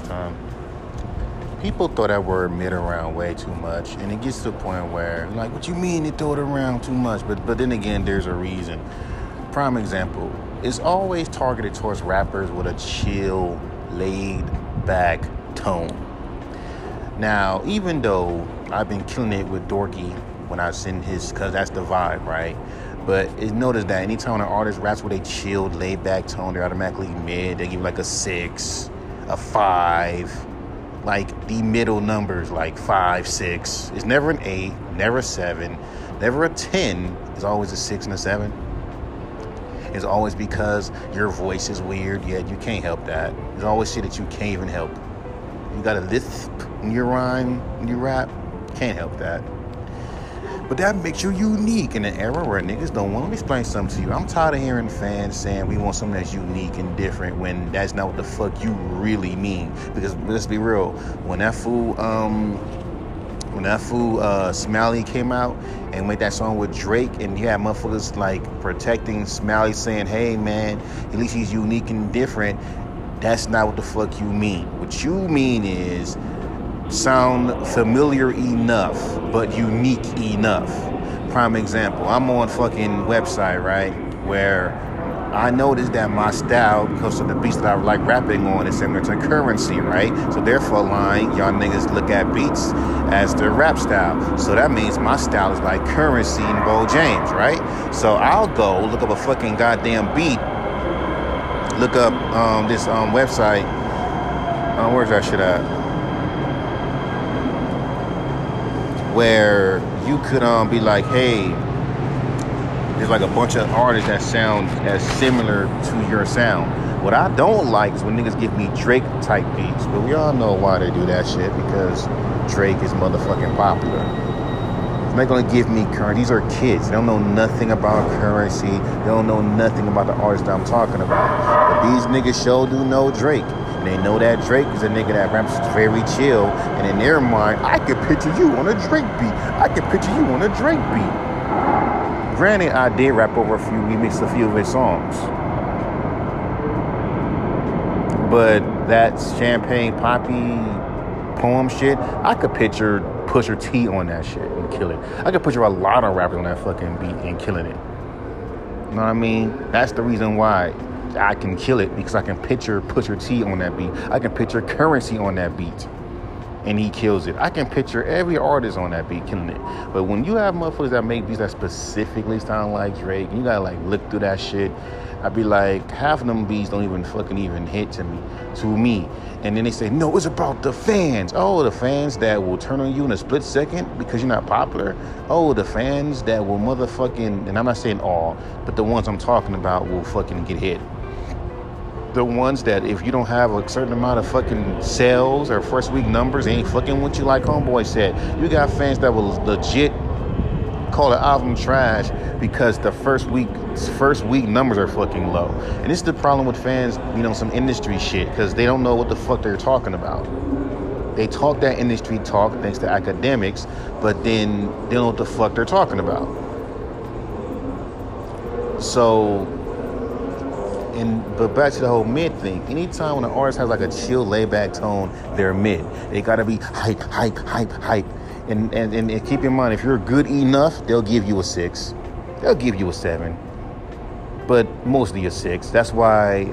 time. People throw that word mid around way too much, and it gets to the point where, like, what you mean they throw it around too much? But but then again, there's a reason. Prime example, it's always targeted towards rappers with a chill, laid back tone. Now, even though I've been killing it with Dorky when I send his, because that's the vibe, right? But it, notice that anytime an artist raps with a chilled, laid back tone, they're automatically mid. They give like a six, a five, like the middle numbers, like five, six. It's never an eight, never a seven, never a 10. It's always a six and a seven. It's always because your voice is weird, yet you can't help that. There's always shit that you can't even help. You got a lisp in your rhyme, when you rap, can't help that. But that makes you unique in an era where niggas don't want to explain something to you. I'm tired of hearing fans saying we want something that's unique and different when that's not what the fuck you really mean. Because let's be real, when that fool, um, when that fool uh, Smiley came out and made that song with Drake, and you had motherfuckers like protecting Smiley, saying, "Hey man, at least he's unique and different." That's not what the fuck you mean. What you mean is sound familiar enough, but unique enough. Prime example, I'm on fucking website, right? Where I noticed that my style, because of the beats that I like rapping on, is similar to currency, right? So therefore, line, y'all niggas look at beats as the rap style. So that means my style is like currency and Bo James, right? So I'll go look up a fucking goddamn beat, look up um, this um, website. Uh, where's that shit at? Where you could um, be like, hey, there's like a bunch of artists that sound as similar to your sound. What I don't like is when niggas give me Drake type beats, but we all know why they do that shit because Drake is motherfucking popular. They're not gonna give me current. These are kids. They don't know nothing about currency. They don't know nothing about the artist that I'm talking about. But these niggas sure do know Drake. And they know that Drake is a nigga that raps very chill. And in their mind, I could picture you on a Drake beat. I could picture you on a Drake beat. Granted, I did rap over a few, remix a few of his songs. But that champagne poppy poem shit, I could picture Pusha T on that shit and kill it. I could picture a lot of rappers on that fucking beat and killing it. You know what I mean? That's the reason why I can kill it because I can picture Pusha T on that beat. I can picture Currency on that beat, and he kills it. I can picture every artist on that beat killing it. But when you have motherfuckers that make beats that specifically sound like Drake, you gotta like look through that shit. I'd be like, half of them beats don't even fucking even hit to me, to me. And then they say, no, it's about the fans. Oh, the fans that will turn on you in a split second because you're not popular. Oh, the fans that will motherfucking, and I'm not saying all, but the ones I'm talking about will fucking get hit the ones that if you don't have a certain amount of fucking sales or first week numbers, ain't fucking with you like Homeboy said. You got fans that will legit call the album trash because the first week first week numbers are fucking low. And this is the problem with fans, you know, some industry shit because they don't know what the fuck they're talking about. They talk that industry talk thanks to Akademiks, but then they don't know what the fuck they're talking about. So and but back to the whole mid thing. Anytime when an artist has like a chill, laid back tone, they're mid. They gotta be hype, hype, hype, hype. And, and and, and keep in mind, if you're good enough, they'll give you a six. They'll give you a seven. But mostly a six. That's why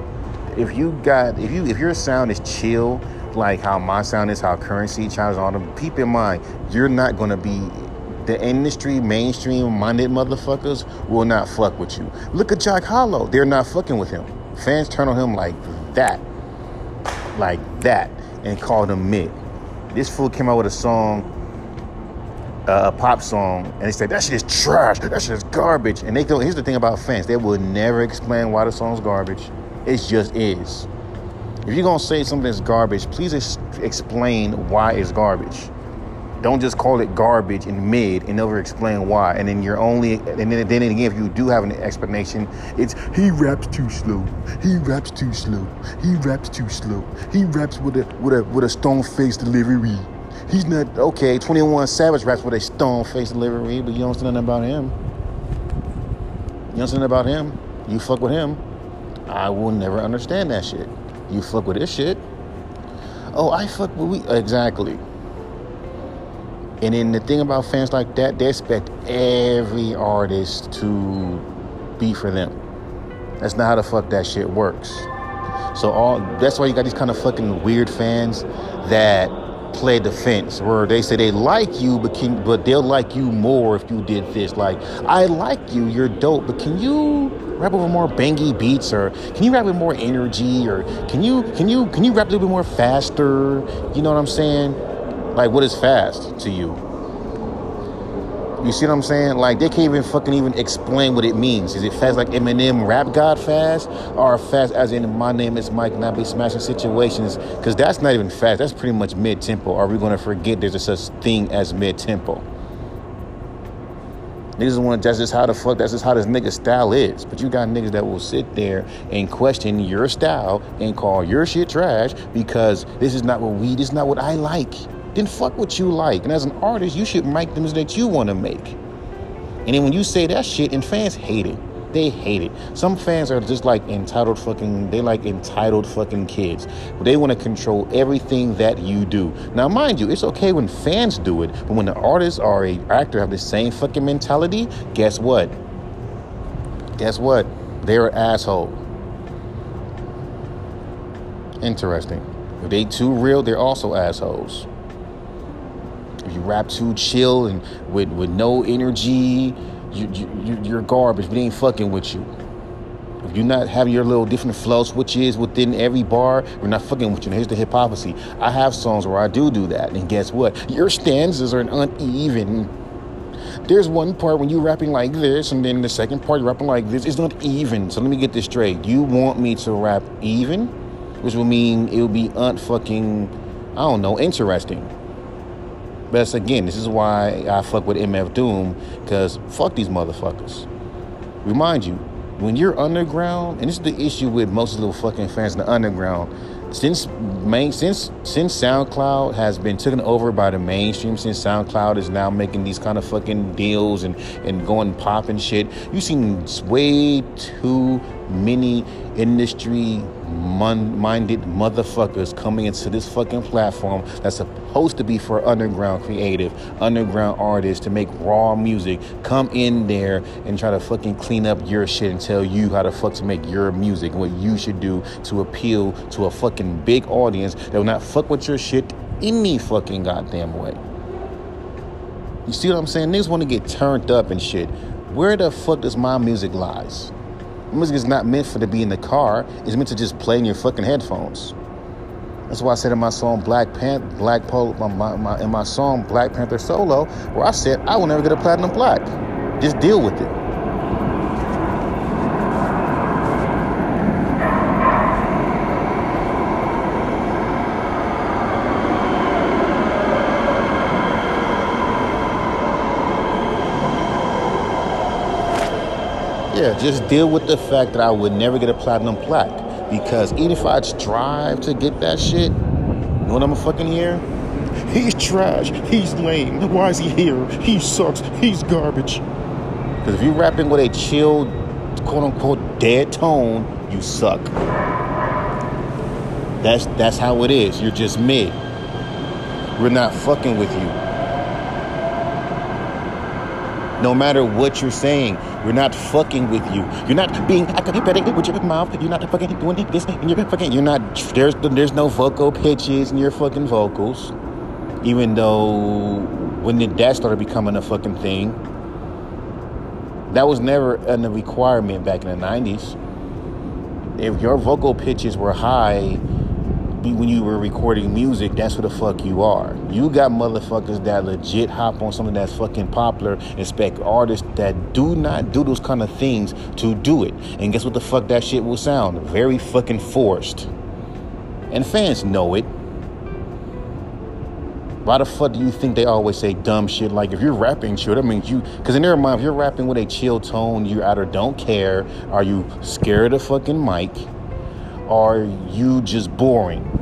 if you got if you if your sound is chill, like how my sound is, how currency chimes on them, keep in mind, you're not gonna be the industry, mainstream minded motherfuckers will not fuck with you. Look at Jack Harlow. They're not fucking with him. Fans turn on him like that. Like that. And called him mid. This fool came out with a song, uh, a pop song, and they said, that shit is trash. That shit is garbage. And they go, here's the thing about fans. They will never explain why the song's garbage. It just is. If you're gonna say something is garbage, please ex- explain why it's garbage. Don't just call it garbage in mid and never explain why. And then you're only, and then, then again, if you do have an explanation, it's he raps too slow. He raps too slow. He raps too slow. He raps with a with a with a stone face delivery. He's not okay. 21 Savage raps with a stone face delivery, but you don't say nothing about him. You don't say nothing about him. You fuck with him. I will never understand that shit. You fuck with this shit. oh, I fuck with we exactly. And then the thing about fans like that, they expect every artist to be for them. That's not how the fuck that shit works. So all that's why you got these kind of fucking weird fans that play defense where they say they like you but can but they'll like you more if you did this like i like you you're dope but can you rap over more bangy beats or can you rap with more energy or can you can you can you rap a little bit more faster you know what i'm saying like what is fast to you you see what I'm saying? Like they can't even fucking even explain what it means. Is it fast like Eminem rap god fast, or fast as in my name is Mike and I be smashing situations? Because that's not even fast. That's pretty much mid tempo. Are we gonna forget there's a such thing as mid tempo? Niggas want that's just how the fuck that's just how this nigga style is. But you got niggas that will sit there and question your style and call your shit trash because this is not what we this is not what I like then fuck what you like. And as an artist, you should make the music that you want to make. And then when you say that shit, and fans hate it. They hate it. Some fans are just like entitled fucking, they like entitled fucking kids. They want to control everything that you do. Now, mind you, it's okay when fans do it, but when the artist or a actor have the same fucking mentality, guess what? Guess what? They're an asshole. Interesting. If they too real, they're also assholes. You rap too chill and with, with no energy, you, you, you're garbage. We ain't fucking with you. If you're not having your little different flow switches within every bar, we're not fucking with you. here's the hypocrisy. I have songs where I do do that, and guess what? Your stanzas are uneven. There's one part when you're rapping like this, and then the second part you're rapping like this. It's not even. So let me get this straight. You want me to rap even, which will mean it will be unfucking, I don't know, interesting. But again, this is why I fuck with MF Doom, because fuck these motherfuckers. Remind you, when you're underground, and this is the issue with most of the fucking fans in the underground, since main since since SoundCloud has been taken over by the mainstream, since SoundCloud is now making these kind of fucking deals and and going pop and shit, you've seen way too many industry minded motherfuckers coming into this fucking platform that's supposed to be for underground creative, underground artists to make raw music. Come in there and try to fucking clean up your shit and tell you how to fuck to make your music and what you should do to appeal to a fucking big audience that will not fuck with your shit any fucking goddamn way. You see what I'm saying? Niggas want to get turned up and shit. Where the fuck does my music lies? Music is not meant for to be in the car. It's meant to just play in your fucking headphones. That's why I said in my song Black Panther, Black Pol, my, my, my, in my song Black Panther Solo, where I said I will never get a platinum plaque. Just deal with it. Yeah, just deal with the fact that I would never get a platinum plaque. Because even if I strive to get that shit, you know what I'm fucking hear? He's trash. He's lame. Why is he here? He sucks. He's garbage. Because if you're rapping with a chill, quote unquote, dead tone, you suck. That's that's how it is. You're just mid. We're not fucking with you no matter what you're saying. We're not fucking with you. You're not being academic with your mouth. You're not fucking doing this and you're fucking you're not there's there's no vocal pitches in your fucking vocals. Even though when the that started becoming a fucking thing, that was never a requirement back in the 90s. If your vocal pitches were high, when you were recording music, that's who the fuck you are. You got motherfuckers that legit hop on something that's fucking popular, expect artists that do not do those kind of things to do it. And guess what the fuck that shit will sound? Very fucking forced. And fans know it. Why the fuck do you think they always say dumb shit? Like if you're rapping chill, that means you because in their mind, if you're rapping with a chill tone, you either don't care, are you scared of fucking mic? Are you just boring?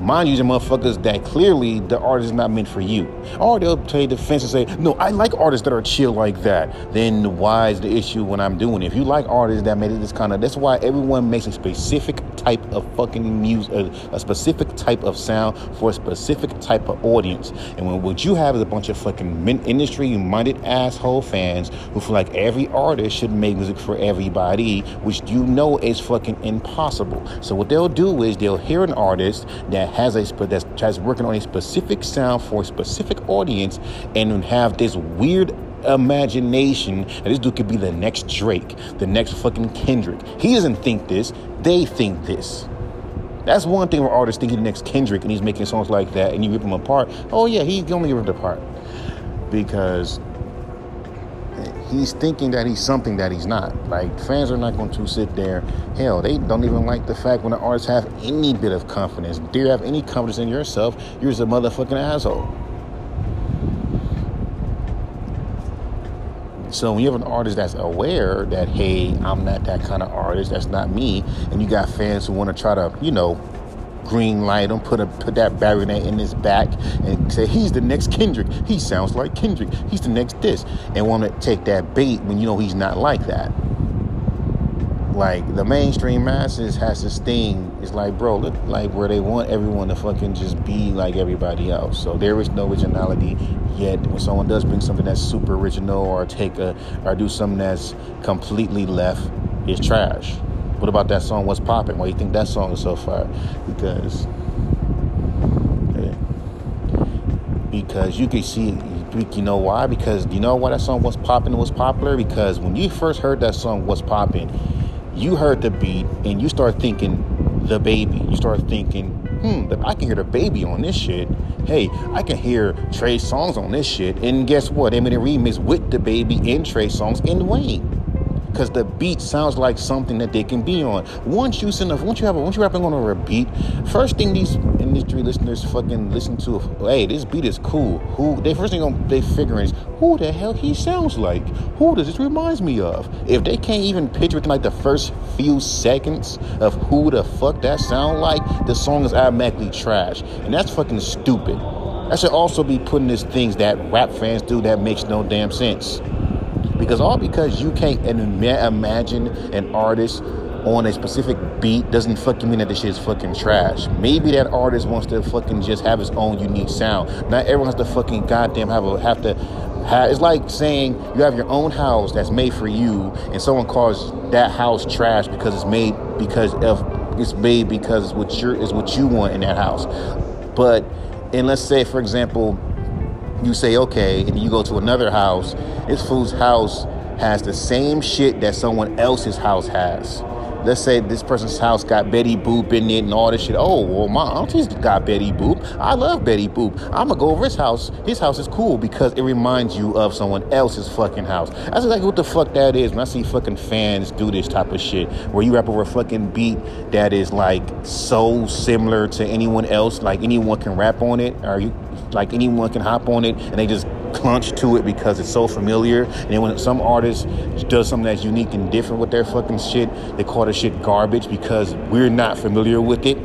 Mind the motherfuckers that clearly the artist is not meant for you. Or they'll play defense and say, no, I like artists that are chill like that. Then why is the issue when I'm doing it? If you like artists that made it this kind of, that's why everyone makes a specific type of fucking music, a, uh, a specific type of sound for a specific type of audience. And when what you have is a bunch of fucking industry-minded asshole fans who feel like every artist should make music for everybody, which you know is fucking impossible. So what they'll do is they'll hear an artist that has a that's, that's working on a specific sound for a specific audience and have this weird imagination that this dude could be the next Drake, the next fucking Kendrick. He doesn't think this, they think this. That's one thing where artists think he's the next Kendrick and he's making songs like that and you rip him apart. Oh yeah, he's gonna only ripped apart. Because he's thinking that he's something that he's not. Like fans are not going to sit there. Hell, they don't even like the fact when the artists have any bit of confidence. Do you have any confidence in yourself? You're just a motherfucking asshole. So when you have an artist that's aware that hey, I'm not that kind of artist, that's not me, and you got fans who want to try to, you know, green light him, put a put that baronet in his back, and say he's the next Kendrick. He sounds like Kendrick. He's the next this, and want to take that bait when you know he's not like that. Like the mainstream masses has this thing. It's like, bro, look like where they want everyone to fucking just be like everybody else. So there is no originality yet. When someone does bring something that's super original or take a or do something that's completely left, it's trash. What about that song? What's popping? Why you think that song is so fire? Because, because you can see, you know why? Because you know why that song was popping was popular? Because when you first heard that song was popping, you heard the beat and you start thinking DaBaby. You start thinking, hmm, I can hear DaBaby on this shit. Hey, I can hear Trey Songz on this shit. And guess what? They made a remix with DaBaby and Trey Songz and Wayne because the beat sounds like something that they can be on. Once you send a, once you have a, once you're rapping on a beat, first thing these industry listeners fucking listen to, hey, this beat is cool. Who they first thing they figuring is who the hell he sounds like? Who does this reminds me of? If they can't even picture within like the first few seconds of who the fuck that sound like, the song is automatically trash, and that's fucking stupid. I should also be putting these things that rap fans do that makes no damn sense. Because all because you can't imagine an artist on a specific beat doesn't fucking mean that this shit is fucking trash. Maybe that artist wants to fucking just have his own unique sound. Not everyone has to fucking goddamn have a have to have, it's like saying you have your own house that's made for you and someone calls that house trash because it's made because of it's made because what you is what you want in that house. But and let's say for example you say okay, and you go to another house, this fool's house has the same shit that someone else's house has. Let's say this person's house got Betty Boop in it and all this shit. Oh, well, my auntie's got Betty Boop. I love Betty Boop. I'm gonna go over his house. His house is cool because it reminds you of someone else's fucking house. That's exactly what the fuck that is when I see fucking fans do this type of shit where you rap over a fucking beat that is like so similar to anyone else, like anyone can rap on it, or you like anyone can hop on it and they just clunch to it because it's so familiar. And then when some artist does something that's unique and different with their fucking shit, they call the shit garbage because we're not familiar with it.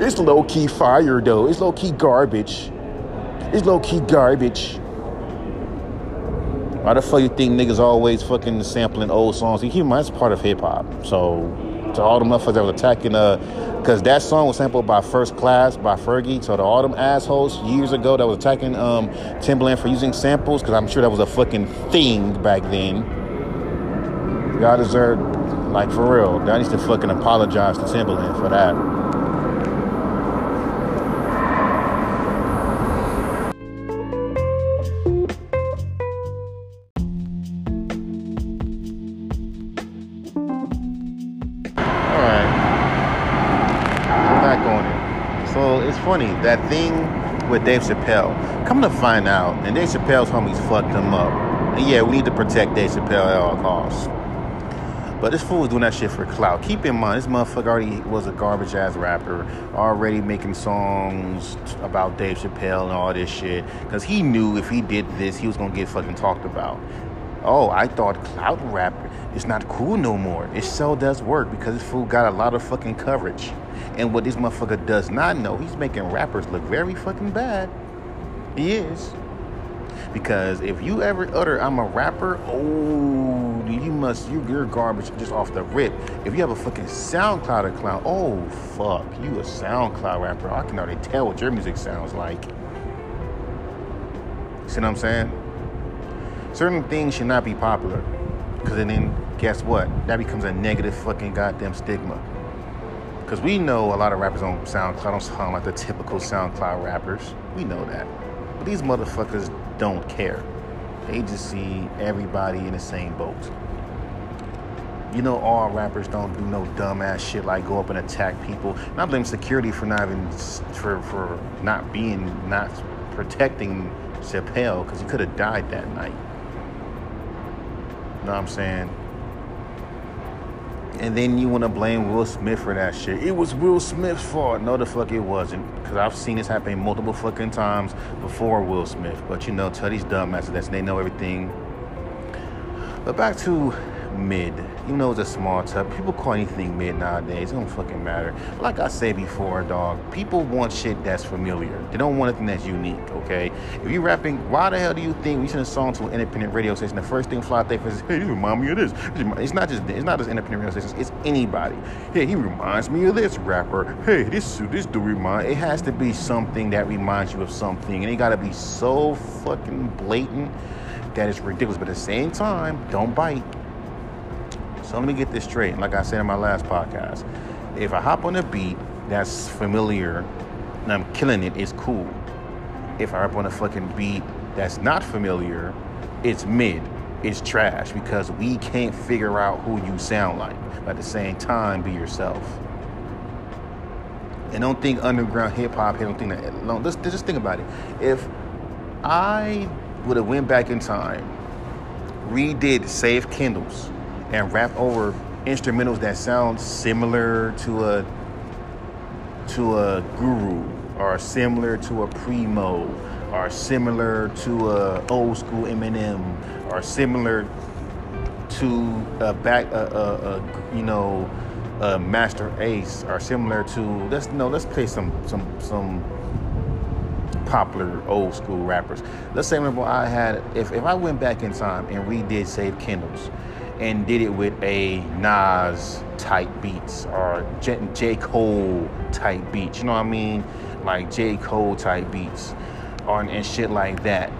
It's low key fire though. It's low key garbage. It's low key garbage. Why the fuck you think niggas always fucking sampling old songs? In mind, part of hip hop. So to all the motherfuckers that was attacking uh because that song was sampled by First Class by Fergie. So to all them assholes years ago that was attacking um, Timbaland for using samples, because I'm sure that was a fucking thing back then. Y'all deserve, like for real, y'all needs to fucking apologize to Timbaland for that. That thing with Dave Chappelle. Come to find out, and Dave Chappelle's homies fucked him up. And yeah, we need to protect Dave Chappelle at all costs. But this fool was doing that shit for clout. Keep in mind, this motherfucker already was a garbage ass rapper, already making songs about Dave Chappelle and all this shit. Because he knew if he did this, he was gonna get fucking talked about. Oh, I thought clout rap is not cool no more. It so does work because this fool got a lot of fucking coverage. And what this motherfucker does not know, he's making rappers look very fucking bad. He is. Because if you ever utter, I'm a rapper, oh, you must, you, you're garbage just off the rip. If you have a fucking SoundCloud account, oh, fuck, you a SoundCloud rapper. I can already tell what your music sounds like. See what I'm saying? Certain things should not be popular. Because then, guess what? That becomes a negative fucking goddamn stigma. Because we know a lot of rappers on SoundCloud don't sound like the typical SoundCloud rappers. We know that. But these motherfuckers don't care. They just see everybody in the same boat. You know, all rappers don't do no dumbass shit like go up and attack people. And I blame security for not even for for not being not protecting Chappelle because he could have died that night. You know what I'm saying? And then you want to blame Will Smith for that shit. It was Will Smith's fault. No, the fuck it wasn't. Because I've seen this happen multiple fucking times before Will Smith. But you know, tell these dumbasses that they know everything. But back to mid. Even though it's a small tub, people call anything mid nowadays. It don't fucking matter. Like I said before, dog, people want shit that's familiar. They don't want anything that's unique, okay? If you rapping, why the hell do you think we send a song to an independent radio station? The first thing fly they is, hey, you remind me of this. It's not just it's not just independent radio stations, it's anybody. Hey, he reminds me of this rapper. Hey, this suit this dude remind it has to be something that reminds you of something. And it gotta be so fucking blatant that it's ridiculous. But at the same time, don't bite so let me get this straight. Like I said in my last podcast, if I hop on a beat that's familiar and I'm killing it, it's cool. If I hop on a fucking beat that's not familiar, it's mid. It's trash because we can't figure out who you sound like. But at the same time, be yourself. And don't think underground hip hop. Don't think that. No, just, just think about it. If I would have went back in time, redid Save Candles, and rap over instrumentals that sound similar to a to a guru or similar to a primo or similar to a old school Eminem or similar to a back a, a, a you know a Masta Ace or similar to let's no let's play some some some popular old school rappers. Let's say remember I had if, if I went back in time and redid Save Candles and did it with a Nas type beats or J, J. Cole type beats. You know what I mean? Like J. Cole type beats or and shit like that.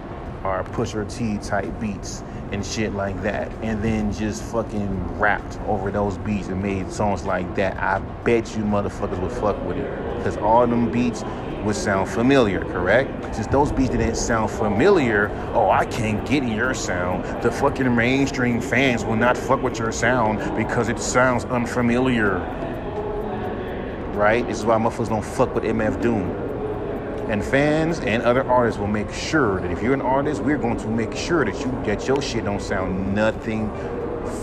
Or Pusha T type beats and shit like that. And then just fucking rapped over those beats and made songs like that. I bet you motherfuckers would fuck with it. Because all them beats would sound familiar, correct? Since those beats didn't sound familiar, oh, I can't get your sound. The fucking mainstream fans will not fuck with your sound because it sounds unfamiliar. Right? This is why motherfuckers don't fuck with MF Doom. And fans and other artists will make sure that if you're an artist, we're going to make sure that you that your shit don't sound nothing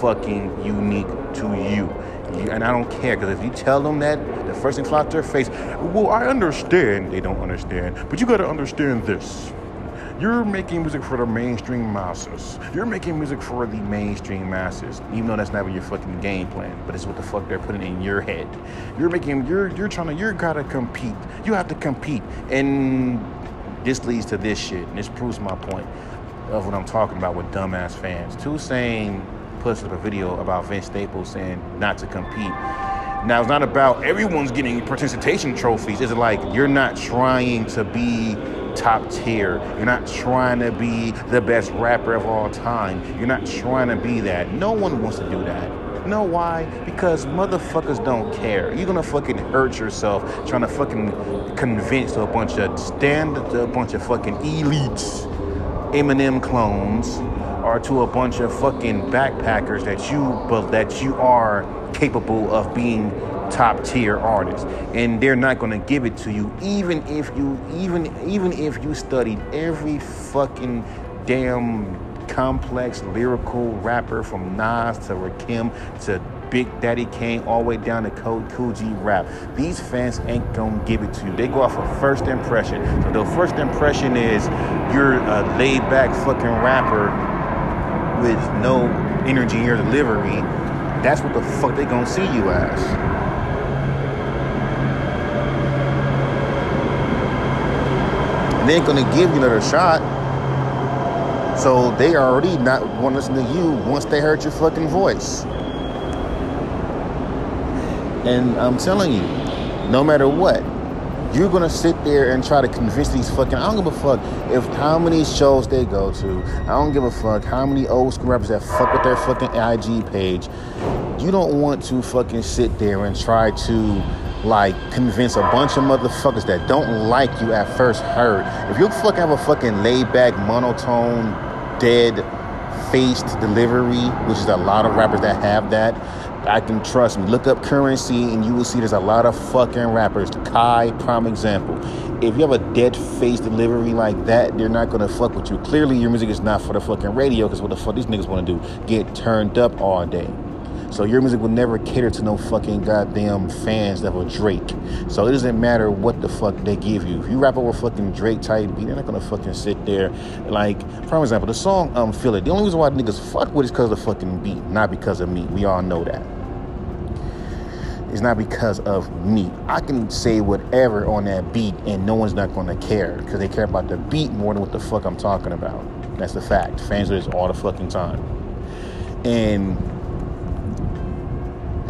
fucking unique to you and I don't care because if you tell them that, the first thing fly to their face, well, I understand. They don't understand, but you got to understand this. You're making music for the mainstream masses. You're making music for the mainstream masses, even though that's never your fucking game plan. But it's what the fuck they're putting in your head. You're making. You're you're trying to. You're gotta compete. You have to compete, and this leads to this shit. And this proves my point of what I'm talking about with dumbass fans. Two saying posted a video about Vince Staples saying not to compete. Now it's not about everyone's getting participation trophies. It's like you're not trying to be top tier. You're not trying to be the best rapper of all time. You're not trying to be that. No one wants to do that. Know why? Because motherfuckers don't care. You're gonna fucking hurt yourself trying to fucking convince a bunch of stand a bunch of fucking elites, Eminem clones, or to a bunch of fucking backpackers that you but that you are capable of being top tier artists and they're not going to give it to you even if you even even if you studied every fucking damn complex lyrical rapper from Nas to Rakim to Big Daddy Kane all the way down to Kool G Rap. These fans ain't gonna give it to you. They go off of first impression. So the first impression is you're a laid back fucking rapper with no energy in your delivery, that's what the fuck they gonna see you as. they ain't gonna give you another shot. So they already not want to listen to you once they heard your fucking voice. And I'm telling you, no matter what, you're gonna sit there and try to convince these fucking. I don't give a fuck if how many shows they go to. I don't give a fuck how many old school rappers that fuck with their fucking IG page. You don't want to fucking sit there and try to like convince a bunch of motherfuckers that don't like you at first heard. If you fucking have a fucking laid back, monotone, dead faced delivery, which is a lot of rappers that have that. I can trust me. Look up currency and you will see there's a lot of fucking rappers. Kai, prime example. If you have a dead face delivery like that, they're not gonna fuck with you. Clearly, your music is not for the fucking radio because what the fuck these niggas wanna do? Get turned up all day. So your music will never cater to no fucking goddamn fans that were Drake. So it doesn't matter what the fuck they give you. If you rap over fucking Drake type beat, they're not gonna fucking sit there. Like, for example, the song um Feel It. The only reason why niggas fuck with it is because of the fucking beat, not because of me. We all know that. It's not because of me. I can say whatever on that beat and no one's not gonna care because they care about the beat more than what the fuck I'm talking about. That's the fact. Fans do this all the fucking time. And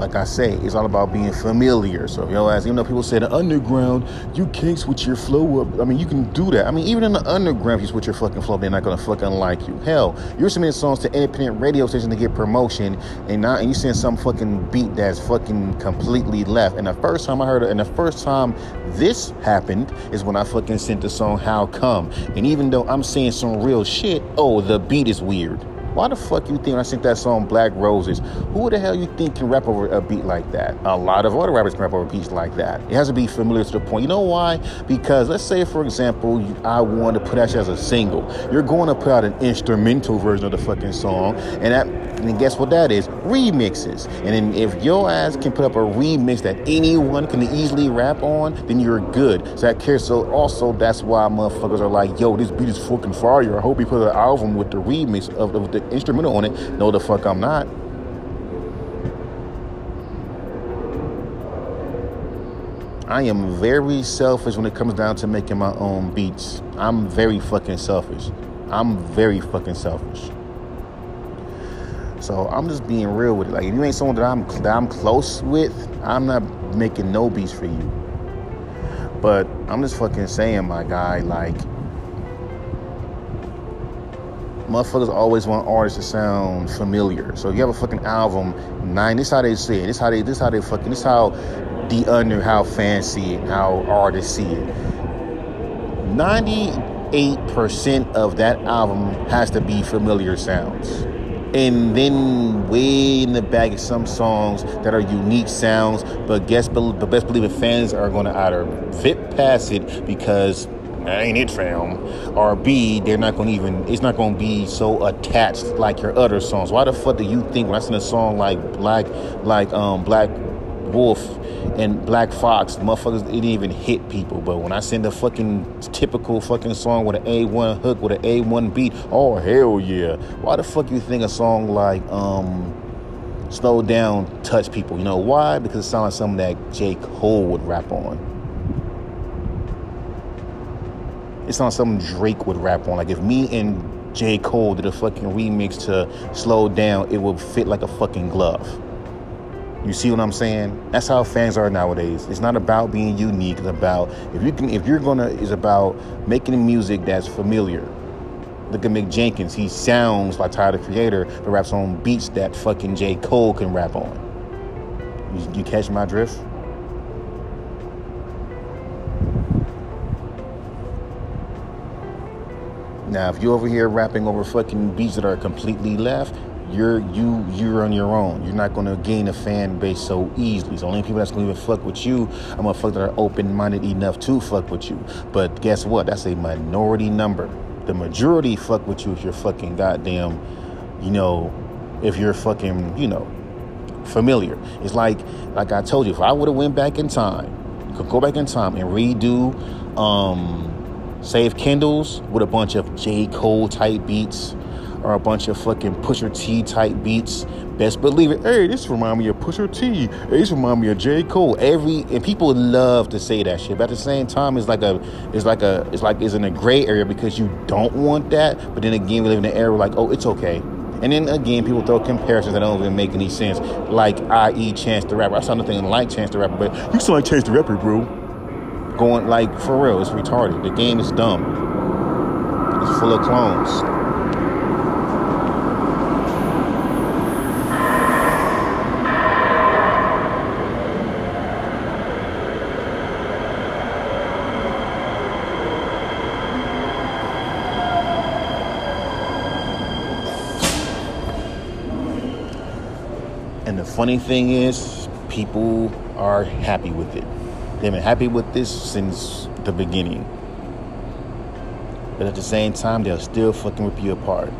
like I say, it's all about being familiar. So, yo, as even though people say the underground, you can't switch your flow up. I mean, you can do that. I mean, even in the underground, if you switch your fucking flow, they're not gonna fucking like you. Hell, you're submitting songs to independent radio stations to get promotion, and now and you send some fucking beat that's fucking completely left. And the first time I heard it, and the first time this happened is when I fucking sent the song "How Come." And even though I'm saying some real shit, oh, the beat is weird. Why the fuck you think I sent that song Black Roses? Who the hell you think can rap over a beat like that? A lot of other rappers can rap over beats like that. It has to be familiar to the point. You know why? Because let's say, for example, I want to put that shit as a single. You're going to put out an instrumental version of the fucking song, and that and guess what that is? Remixes. And then if your ass can put up a remix that anyone can easily rap on, then you're good. So that cares. So also that's why motherfuckers are like, yo, this beat is fucking fire. I hope he put an album with the remix of, of the instrumental on it. No, the fuck I'm not. I am very selfish when it comes down to making my own beats. I'm very fucking selfish. I'm very fucking selfish. So I'm just being real with it. Like if you ain't someone that I'm that I'm close with, I'm not making no beats for you. But I'm just fucking saying, my guy, like motherfuckers always want artists to sound familiar. So you have a fucking album, nine. This how they say it. This how they. This how they fucking. This how the under how fans see it, how artists see it. Ninety-eight percent of that album has to be familiar sounds. And then way in the back is some songs that are unique sounds, but guess but best believe it, fans are going to either fit past it because ain't it fam? Or b they're not gonna even it's not gonna be so attached like your other songs. Why the fuck do you think when i sing a song like black like um black wolf and black fox motherfuckers it didn't even hit people? But when i send a fucking typical fucking song with an a1 hook with an a1 beat oh hell yeah. Why the fuck you think a song like um slow down touch people? You know why? Because it sounds like something that j. Cole would rap on it's not something Drake would rap on. Like if me and J. Cole did a fucking remix to Slow Down, it would fit like a fucking glove. You see what I'm saying? That's how fans are nowadays. It's not about being unique. It's about if you can if you're gonna it's about making music that's familiar. Look at Mick Jenkins. He sounds like Tyler the Creator, but raps on beats that fucking J. Cole can rap on. You, you catch my drift? Now, if you're over here rapping over fucking beats that are completely left, you're you you're on your own. You're not gonna gain a fan base so easily. The only people that's gonna even fuck with you are motherfuckers that are open minded enough to fuck with you. But guess what? That's a minority number. The majority fuck with you if you're fucking goddamn, you know, if you're fucking, you know, familiar. It's like like I told you, if I would have went back in time, could go back in time and redo um Save Kindles with a bunch of J. Cole type beats. or a bunch of fucking Pusha T type beats. Best believe it. Hey, this remind me of Pusha T. Hey, this remind me of J. Cole. Every and people love to say that shit. But at the same time, it's like a, it's like a, it's like it's in a gray area because you don't want that. But then again, we live in an era like, oh, it's okay. And then again, people throw comparisons that don't even make any sense. Like, i.e., Chance the Rapper. I saw nothing like Chance the Rapper, but you sound like Chance the Rapper, bro. Going like for real, it's retarded. The game is dumb. It's full of clones. And the funny thing is, people are happy with it. They've been happy with this since the beginning. But at the same time, they'll still fucking rip you apart.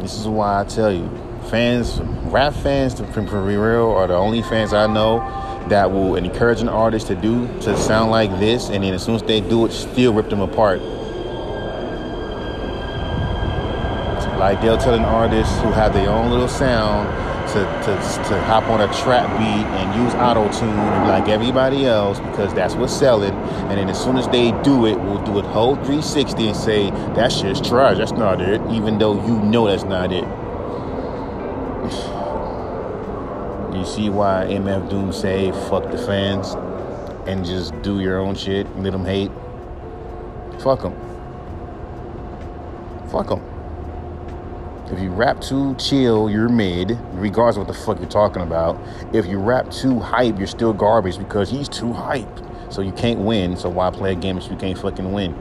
This is why I tell you, fans, rap fans, to be real, are the only fans I know that will encourage an artist to do to sound like this, and then as soon as they do it, still rip them apart. Like they'll tell an artist who have their own little sound to, to, to hop on a trap beat and use auto tune like everybody else because that's what's selling. And then as soon as they do it, we'll do a whole 360 and say that shit's trash. That's not it, even though you know that's not it. You see why MF Doom say fuck the fans and just do your own shit, let them hate. Fuck them. Fuck them. If you rap too chill, you're mid, regardless of what the fuck you're talking about. If you rap too hype, you're still garbage because he's too hype. So you can't win. So why play a game if you can't fucking win?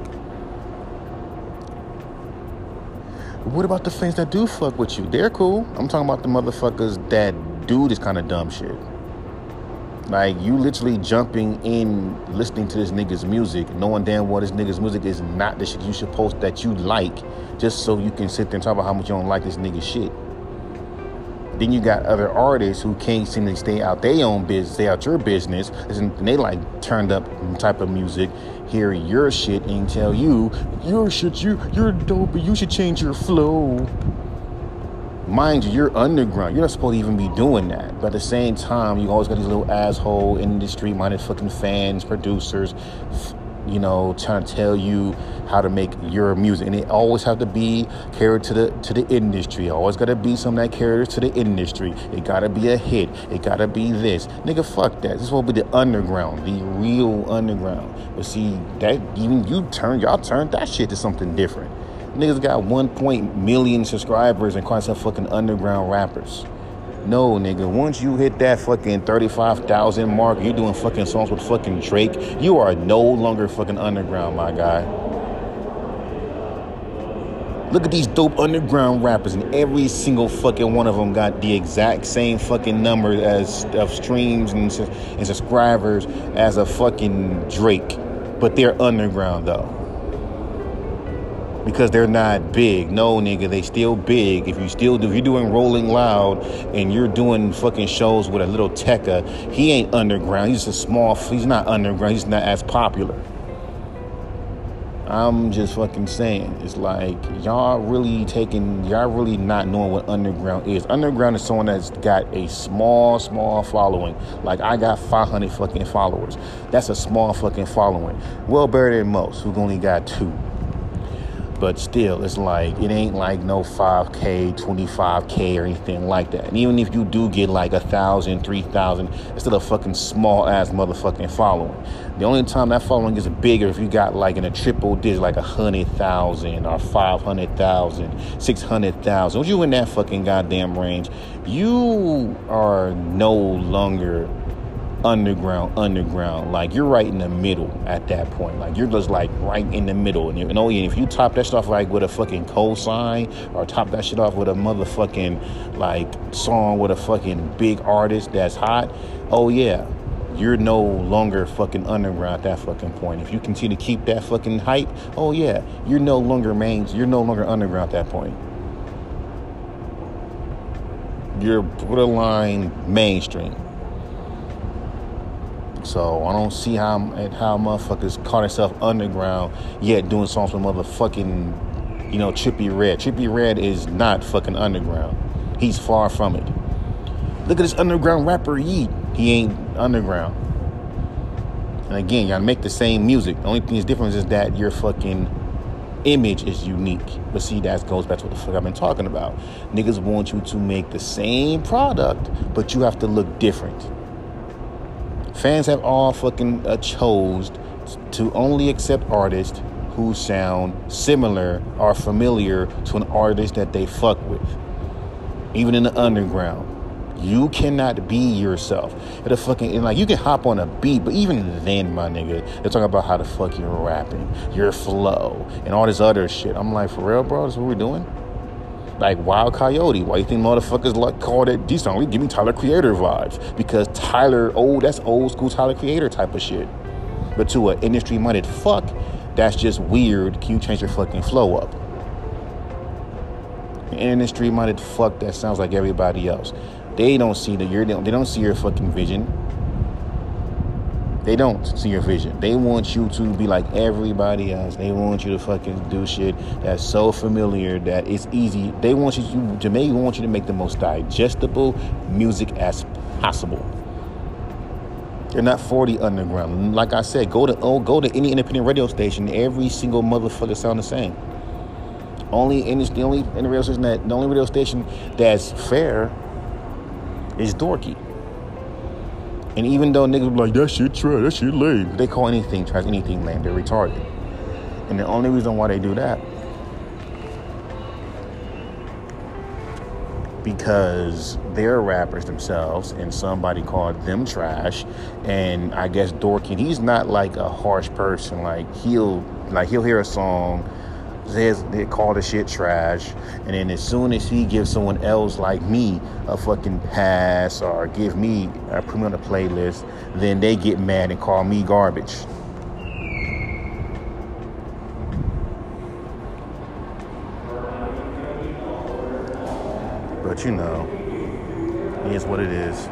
What about the fans that do fuck with you? They're cool. I'm talking about the motherfuckers that do this kind of dumb shit. Like you literally jumping in listening to this nigga's music, knowing damn well this nigga's music is not the shit you should post that you like, just so you can sit there and talk about how much you don't like this nigga's shit. Then you got other artists who can't seem to stay out their own business, stay out your business, and they like turned up type of music, hear your shit and tell you, your shit, you you're dope, but you should change your flow. Mind you, you're underground. You're not supposed to even be doing that. But at the same time, you always got these little asshole industry minded fucking fans, producers, you know, trying to tell you how to make your music. And it always have to be catered to the to the industry. Always gotta be something that caters to the industry. It gotta be a hit. It gotta be this. Nigga, fuck that. This will be the underground, the real underground. But see, that even you turn y'all turned that shit to something different. Niggas got one point million subscribers and call themselves fucking underground rappers. No, nigga. Once you hit that fucking 35,000 mark, you're doing fucking songs with fucking Drake, you are no longer fucking underground, my guy. Look at these dope underground rappers, and every single fucking one of them got the exact same fucking number as of streams and, and subscribers as a fucking Drake, but they're underground though because they're not big. No, nigga, they still big. If you still do, if you're doing Rolling Loud and you're doing fucking shows with a Lil Tecca, he ain't underground. He's a small. He's not underground. He's not as popular. I'm just fucking saying. It's like y'all really taking y'all really not knowing what underground is. Underground is someone that's got a small, small following. Like I got 500 fucking followers. That's a small fucking following. Well better than most who only got two but still it's like it ain't like no 5k 25k or anything like that. And even if you do get like a thousand three thousand it's still a fucking small ass motherfucking following. The only time that following is bigger if you got like in a triple digit like a hundred thousand or five hundred thousand six hundred thousand. When you in that fucking goddamn range you are no longer underground, underground. Like you're right in the middle at that point. Like you're just like right in the middle. And you know, if you top that stuff like with a fucking cosign or top that shit off with a motherfucking like song with a fucking big artist that's hot, oh yeah. You're no longer fucking underground at that fucking point. If you continue to keep that fucking hype, oh yeah, you're no longer main. You're no longer underground at that point. You're borderline mainstream. So I don't see how how motherfuckers call themselves underground yet doing songs with motherfucking you know, Trippie Redd. Trippie Redd is not fucking underground. He's far from it. Look at this underground rapper Yeat. He ain't underground. And again, y'all make the same music. The only thing is different is that your fucking image is unique. But see, that goes back to what the fuck I've been talking about. Niggas want you to make the same product, but you have to look different. Fans have all fucking uh, chose to only accept artists who sound similar or familiar to an artist that they fuck with, even in the underground. You cannot be yourself. It a fucking and like you can hop on a beat, but even then, my nigga, they're talking about how the fuck you're rapping, your flow, and all this other shit. I'm like, for real, bro, that's what we're doing. Like Wild Coyote. Why you think motherfuckers like called it D song? Give me Tyler Creator vibes. Because Tyler, oh, that's old school Tyler Creator type of shit. But to an industry minded fuck, that's just weird. Can you change your fucking flow up? Industry minded fuck that sounds like everybody else. They don't see that you're they don't see your fucking vision. They don't see your vision. They want you to be like everybody else. They want you to fucking do shit that's so familiar that it's easy. They want you to make want you to make the most digestible music as possible. They're not 40 underground. Like I said, go to oh, go to any independent radio station. Every single motherfucker sound the same. Only in the only in the radio station that the only radio station that's fair is dorky. And even though niggas be like, that shit trash, that shit lame, they call anything trash, anything lame. They're retarded. And the only reason why they do that because they're rappers themselves and somebody called them trash and I guess dorky he's not like a harsh person like he'll like he'll hear a song says they call the shit trash, and then as soon as he gives someone else like me a fucking pass or give me a put me on a playlist, then they get mad and call me garbage. But you know, it is what it is.